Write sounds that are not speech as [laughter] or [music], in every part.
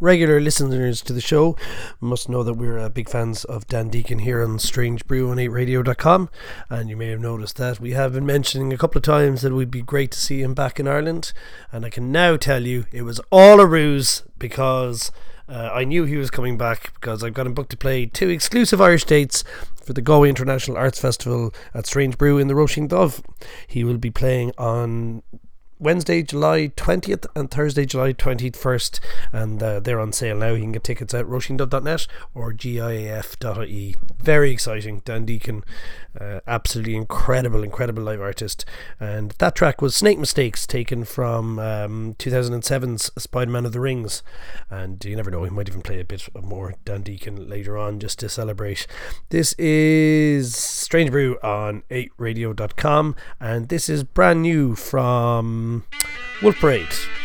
Regular listeners to the show must know that we're uh, big fans of Dan Deacon here on Strange Brew on 8radio.com. And you may have noticed that we have been mentioning a couple of times that it would be great to see him back in Ireland. And I can now tell you it was all a ruse because. Uh, I knew he was coming back because I've got him booked to play two exclusive Irish dates for the Galway International Arts Festival at Strange Brew in the Roisin Dubh. He will be playing on Wednesday, July 20th and Thursday, July 21st. And uh, they're on sale now. You can get tickets at roisin.net or giaf.ie. Very exciting. Dan Deacon, uh, absolutely incredible, incredible live artist. And that track was Snake Mistakes, taken from um, 2007's Spiderman of the Rings. And you never know, he might even play a bit more Dan Deacon later on just to celebrate. This is Strange Brew on 8radio.com. And this is brand new from Um, Wolf Parade.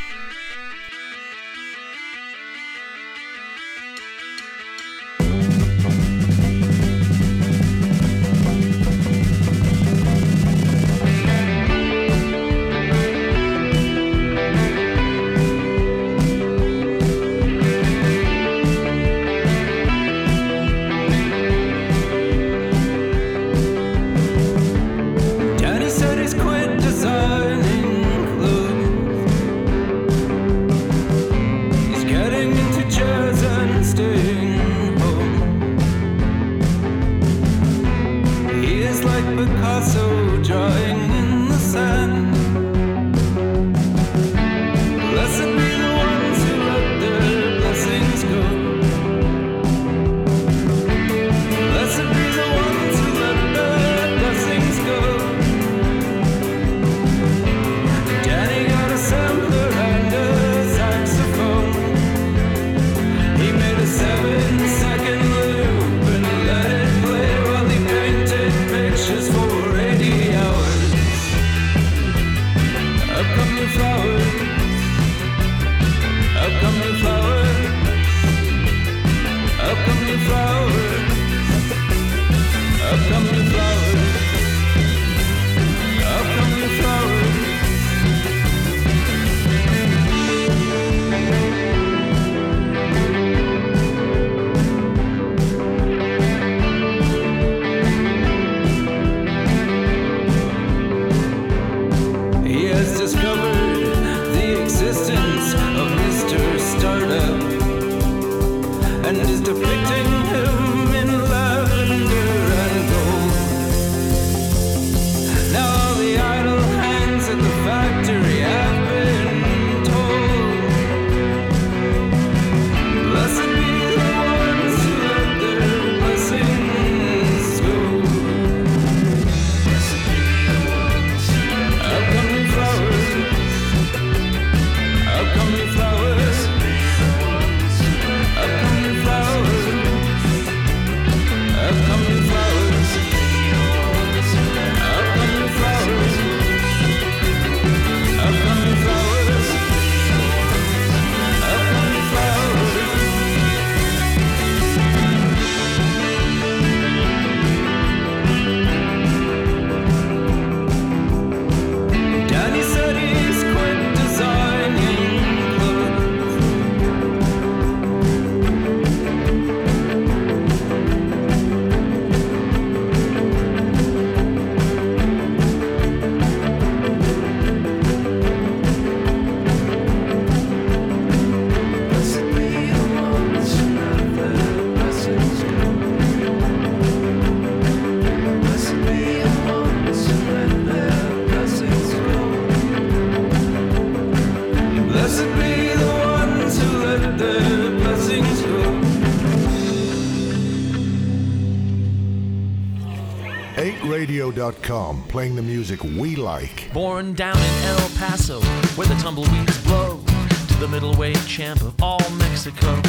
Playing the music we like. Born down in El Paso, where the tumbleweeds blow, to the middleweight champ of all Mexico.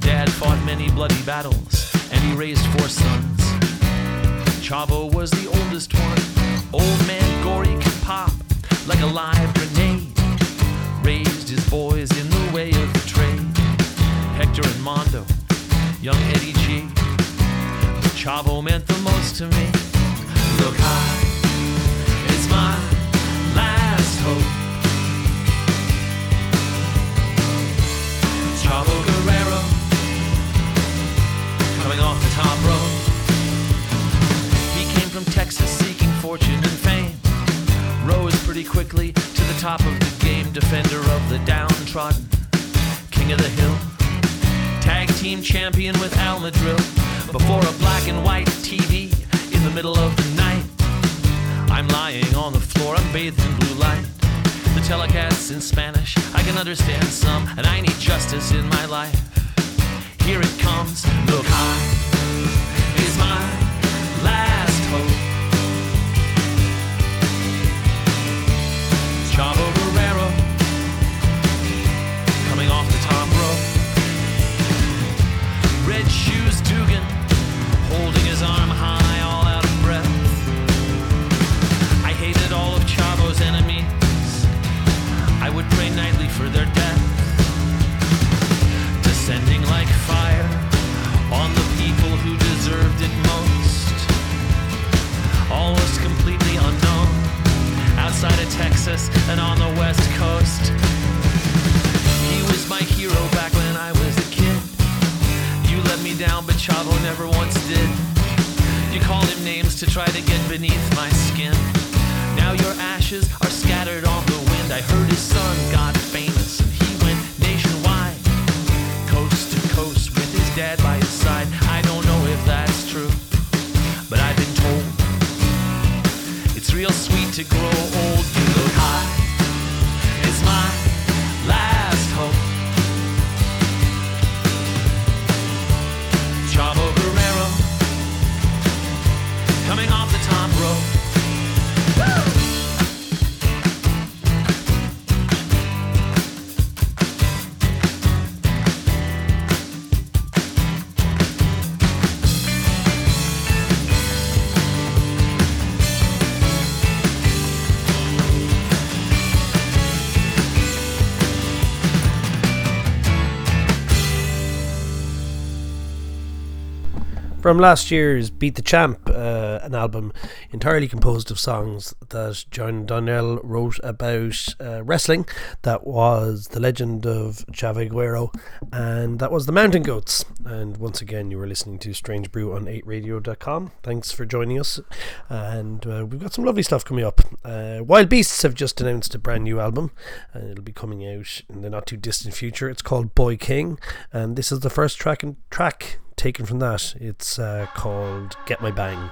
Dad fought many bloody battles, and he raised four sons. Chavo was the oldest one. Old man Gory could pop like a live grenade. Raised his boys in the way of the trade. Hector and Mondo, young Eddie G. Chavo meant the most to me quickly to the top of the game, defender of the downtrodden, king of the hill. Tag team champion with Al Madril before a black and white TV in the middle of the night. I'm lying on the floor, I'm bathed in blue light. The telecast's in Spanish, I can understand some, and I need justice in my life. Here it comes, look, high is mine. try to get beneath my skin. Now your ashes are scattered on the wind. I heard his son got from last year's Beat the Champ uh, album entirely composed of songs that John Darnielle wrote about uh, wrestling. That was The Legend of Chavo Guerrero, and that was The Mountain Goats. And once again, you were listening to Strange Brew on 8radio.com. Thanks for joining us, and uh, we've got some lovely stuff coming up. Uh, Wild Beasts have just announced a brand new album, and it'll be coming out in the not too distant future. It's called Boy King, and this is the first track and track taken from that. It's uh, called Get My Bang.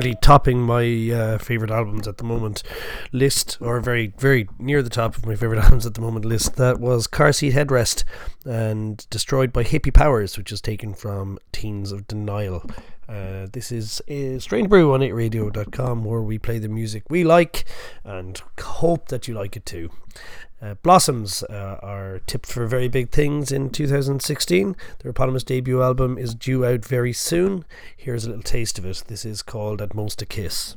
Currently topping my uh, favorite albums at the moment list, or very, very near the top of my favorite [laughs] albums at the moment list. That was Car Seat Headrest and Destroyed by Hippie Powers, which is taken from Teens of Denial. Uh, this is a Strange Brew on 8radio.com where we play the music we like and hope that you like it too. Uh, Blossoms uh, are tipped for very big things in 2016. Their eponymous debut album is due out very soon. Here's a little taste of it. This is called At Most a Kiss.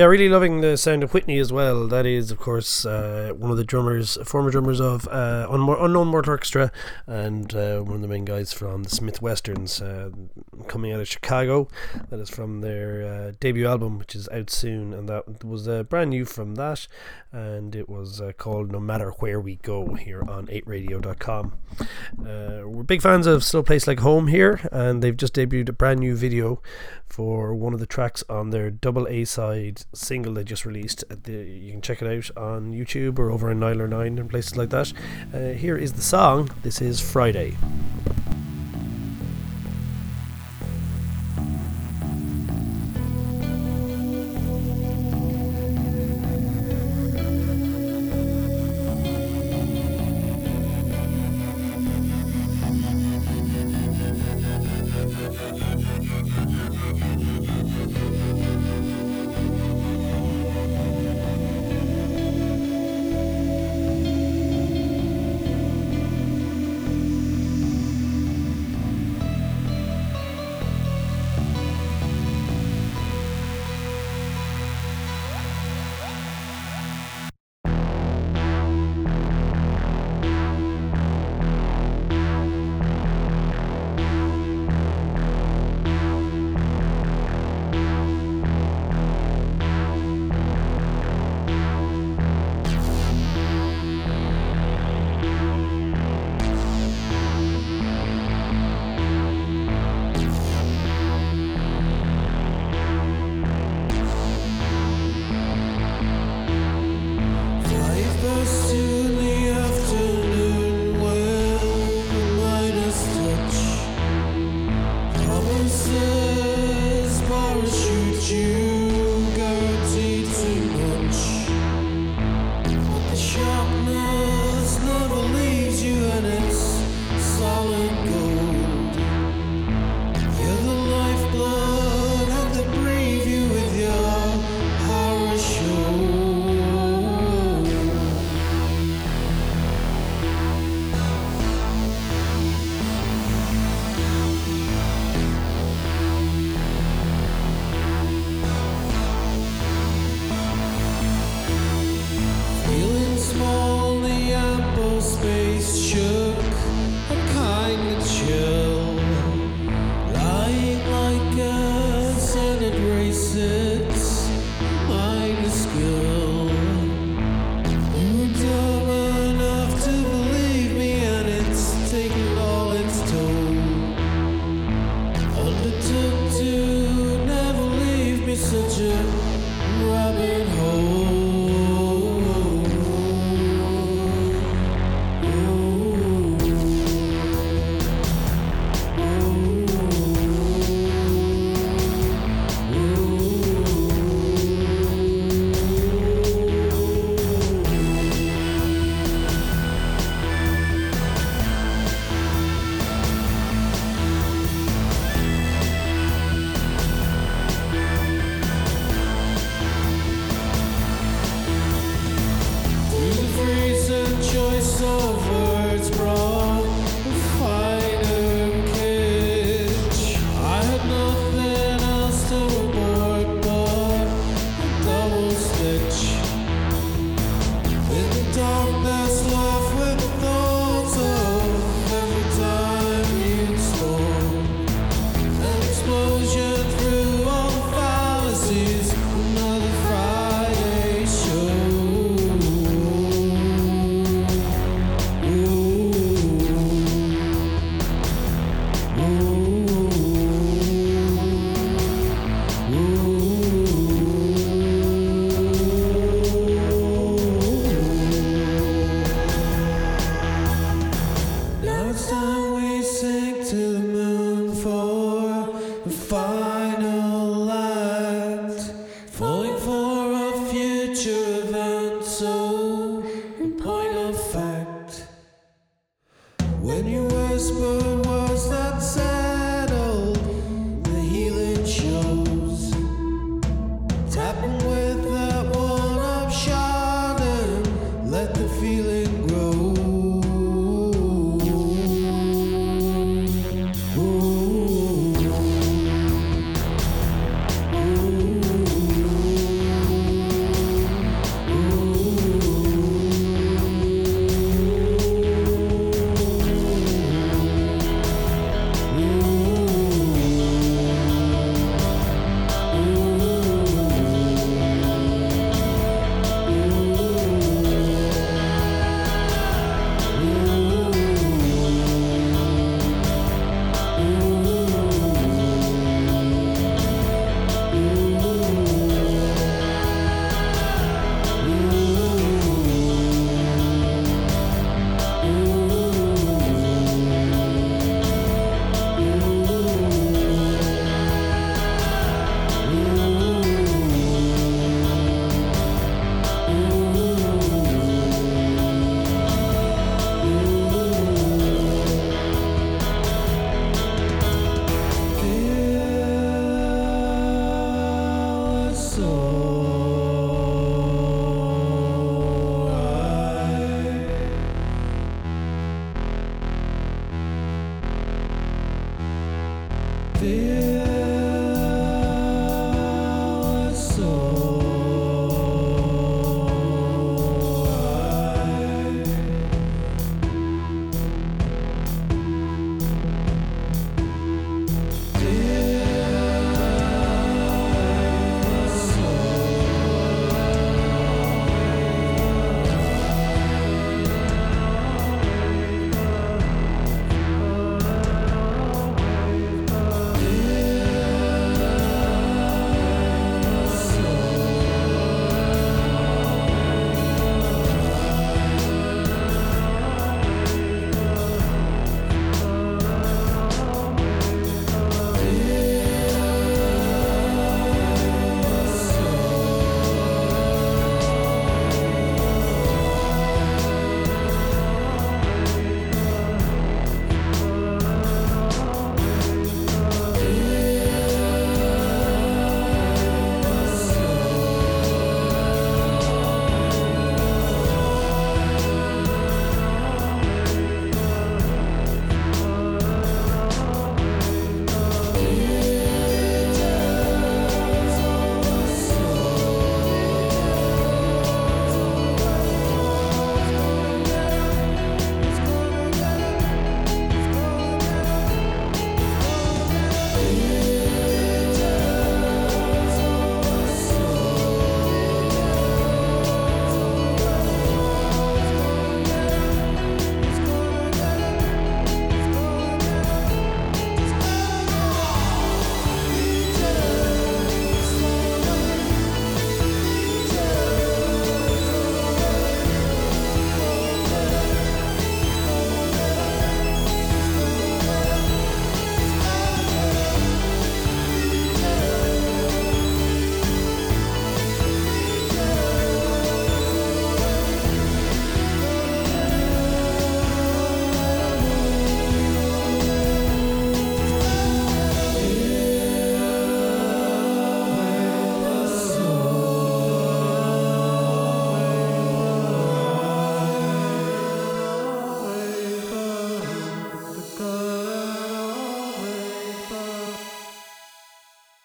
Yeah, really loving the sound of Whitney as well. That is, of course, uh, one of the drummers, former drummers of uh, Unknown Mortal Orchestra, and uh, one of the main guys from the Smith Westerns, uh, coming out of Chicago. That is from their uh, debut album, which is out soon, and that was uh, brand new from that, and it was uh, called "No Matter Where We Go" here on 8radio.com. Uh, we're big fans of Still Place Like Home here, and they've just debuted a brand new video for one of the tracks on their double A side single they just released. At the, you can check it out on YouTube or over on Nialler9 and places like that. Uh, here is the song. This is Friday. Lifetime we sink to the moon for the fire.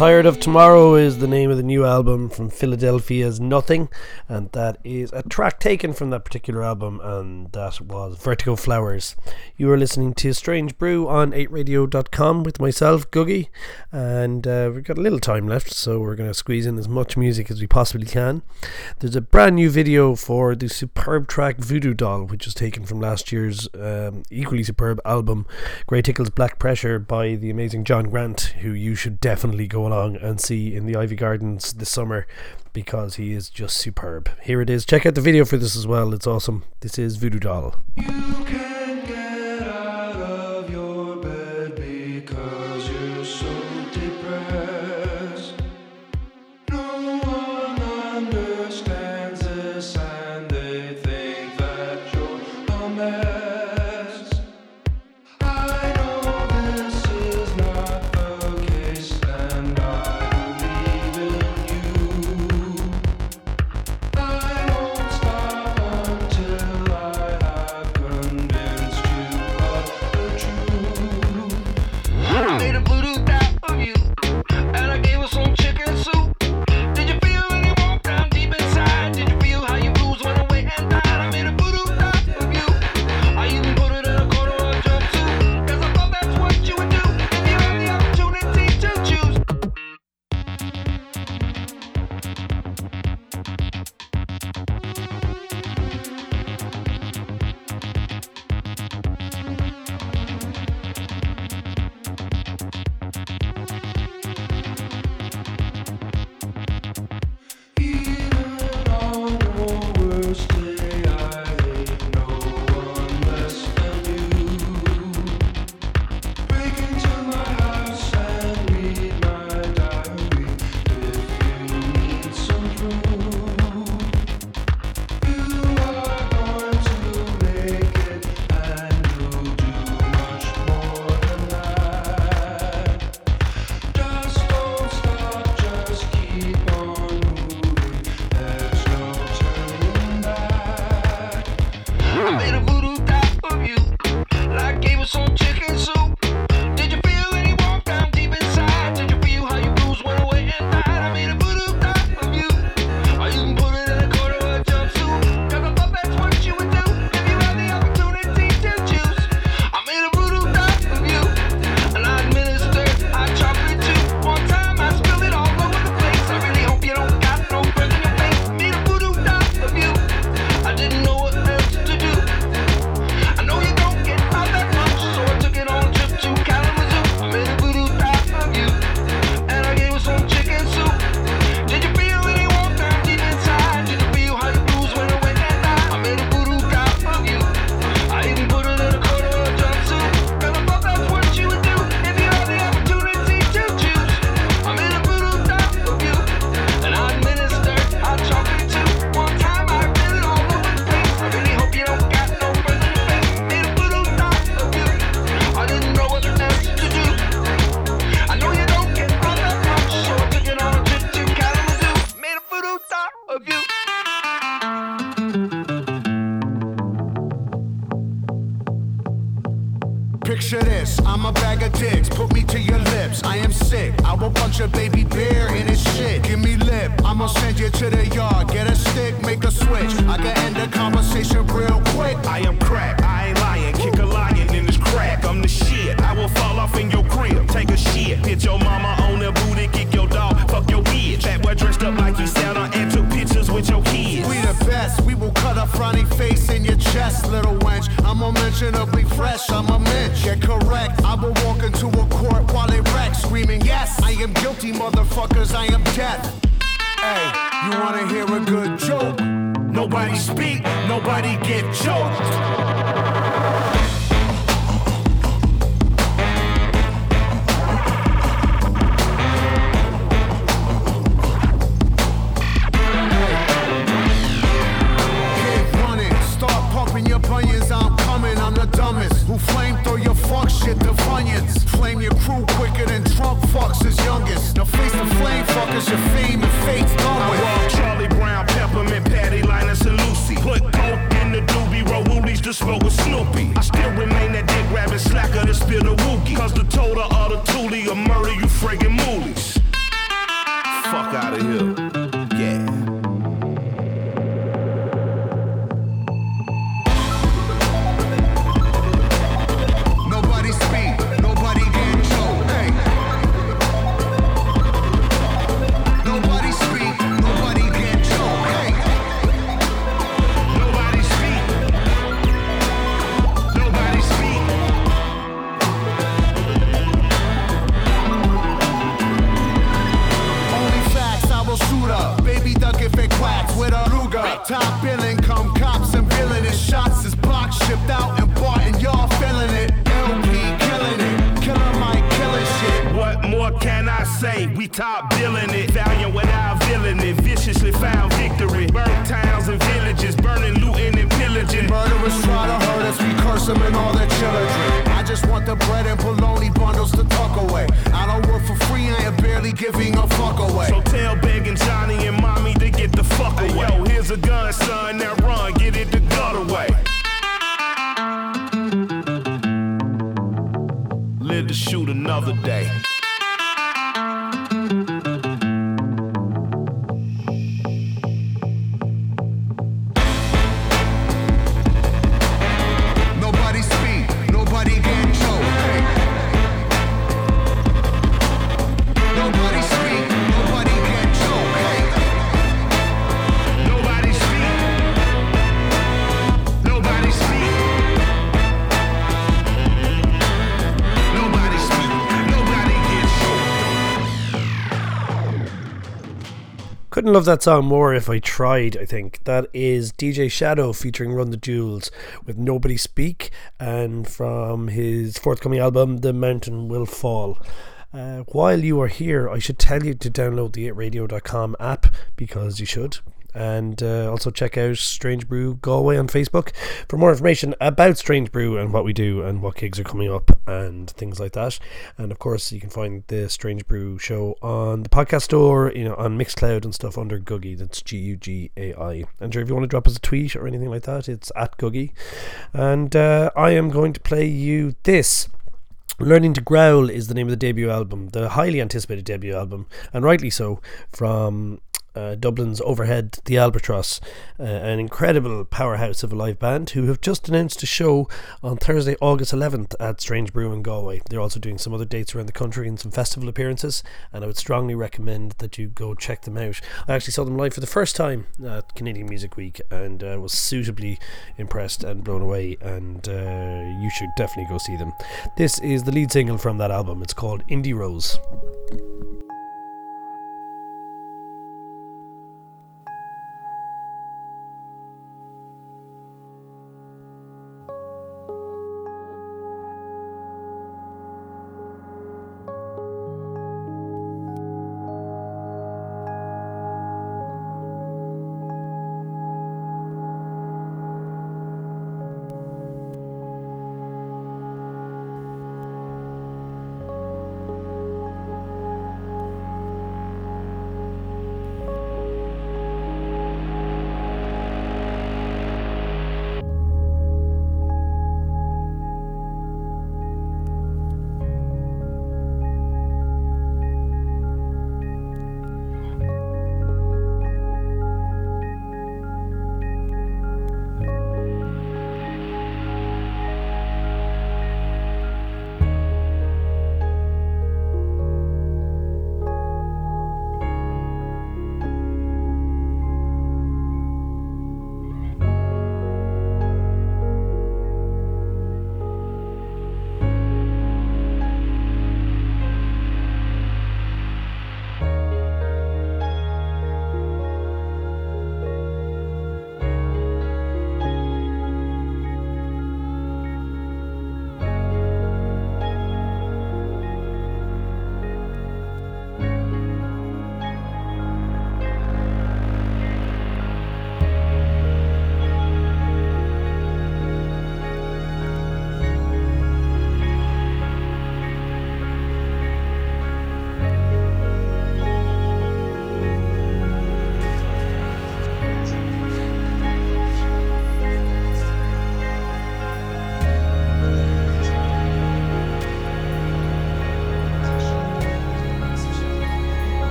Tired of Tomorrow is the name of the new album from Philadelphia's Nothing, and that is a track taken from that particular album, and that was Vertigo Flowers. You are listening to Strange Brew on 8radio.com with myself, Googie, and uh, we've got a little time left, so we're going to squeeze in as much music as we possibly can. There's a brand new video for the superb track Voodoo Doll, which was taken from last year's um, equally superb album, Grey Tickles Black Pressure, by the amazing John Grant, who you should definitely go along and see in the Iveagh Gardens this summer because he is just superb. Here it is. Check out the video for this as well. It's awesome. This is Voodoo Doll. Couldn't love that song more if I tried, I think. That is DJ Shadow featuring Run the Jewels with Nobody Speak and from his forthcoming album, The Mountain Will Fall. Uh, while you are here, I should tell you to download the 8radio.com app because you should. And uh, also check out Strange Brew Galway on Facebook for more information about Strange Brew and what we do and what gigs are coming up and things like that. And of course, you can find the Strange Brew show on the podcast store, you know, on Mixcloud and stuff under Googie. That's G U G A I. And sure, if you want to drop us a tweet or anything like that, it's at Googie. And uh, I am going to play you this. Learning to Growl is the name of the debut album, the highly anticipated debut album, and rightly so, from uh, Dublin's Overhead, the Albatross, uh, an incredible powerhouse of a live band who have just announced a show on Thursday, August 11th at Strange Brew in Galway. They're also doing some other dates around the country and some festival appearances, and I would strongly recommend that you go check them out. I actually saw them live for the first time at Canadian Music Week and uh, was suitably impressed and blown away, and uh, you should definitely go see them. This is the lead single from that album. It's called Indie Rose.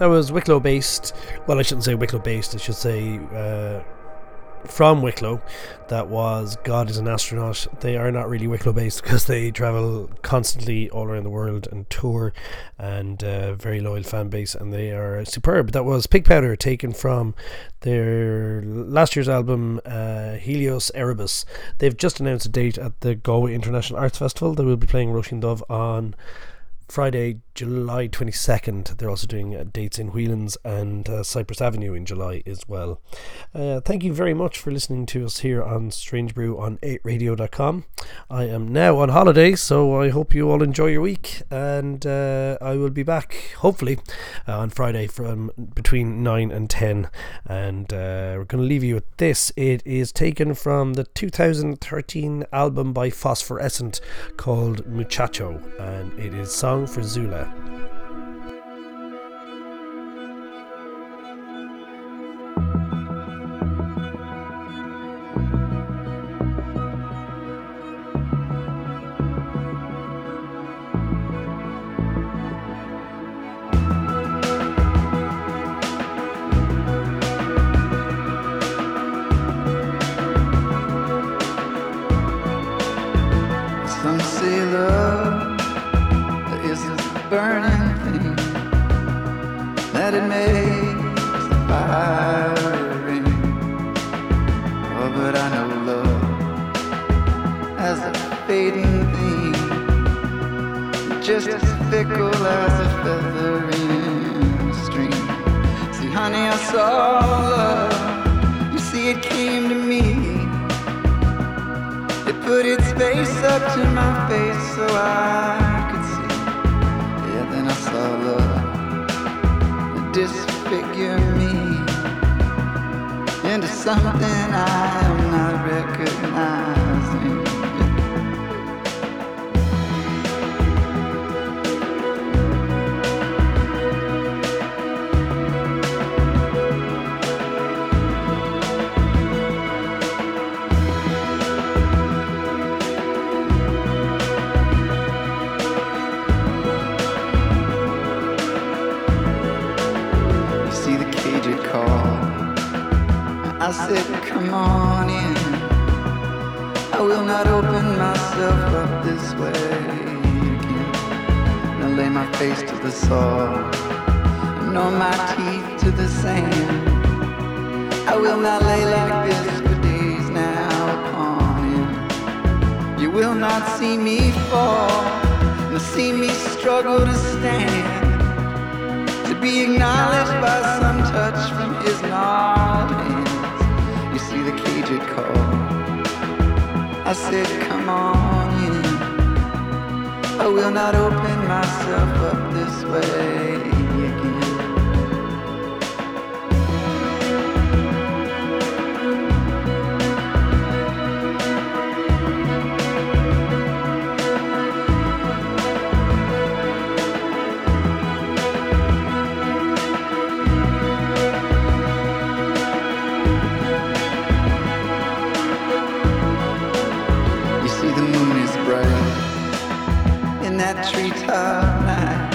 That was Wicklow based. Well, I shouldn't say Wicklow based. I should say uh, from Wicklow. That was God is an astronaut. They are not really Wicklow based [laughs] because they travel constantly all around the world and tour, and uh, very loyal fan base, and they are superb. That was Pig Powder taken from their last year's album uh, Helios Erebus. They've just announced a date at the Galway International Arts Festival. They will be playing Roisin Dubh on Friday, July 22nd. They're also doing uh, dates in Whelan's and uh, Cypress Avenue in July as well. Uh, thank you very much for listening to us here on Strange Brew on 8radio.com. I am now on holiday, so I hope you all enjoy your week, and uh, I will be back hopefully uh, on Friday from between 9 and 10. And uh, we're going to leave you with this. It is taken from the 2013 album by Phosphorescent called Muchacho, and it is Song for Zula. Struggle to stand to be acknowledged by some touch from his gnarled hands. You see the cage it called. I said, come on in. I will not open myself up this way I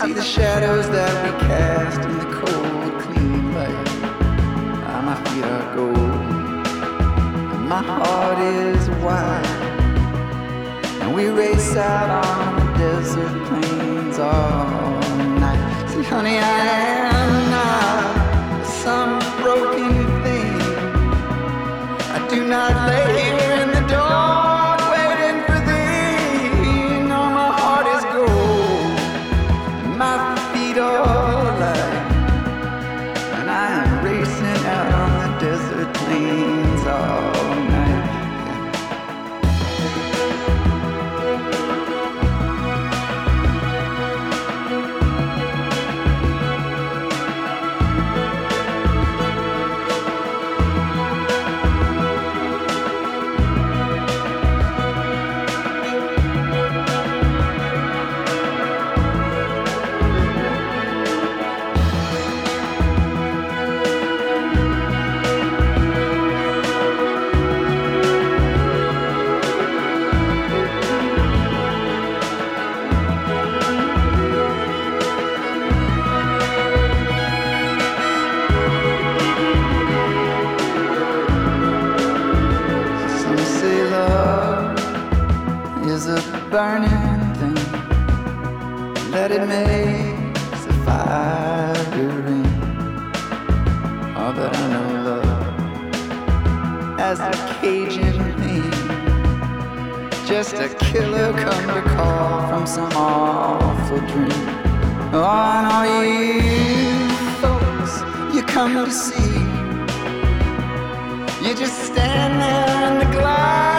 see the shadows that we cast in the cold, clean light. Ah, my feet are gold, and my heart is wide. And we race out on the desert plains all night. See, honey, I am not some broken thing. I do not lay burning thing that it makes a fire ring. All that I know love as a Cajun thing. Just a killer come to call from some awful dream. Oh, and all you folks you come to see, you just stand there in the glass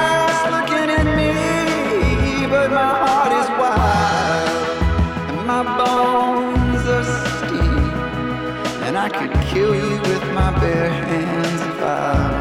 I could kill you with my bare hands if I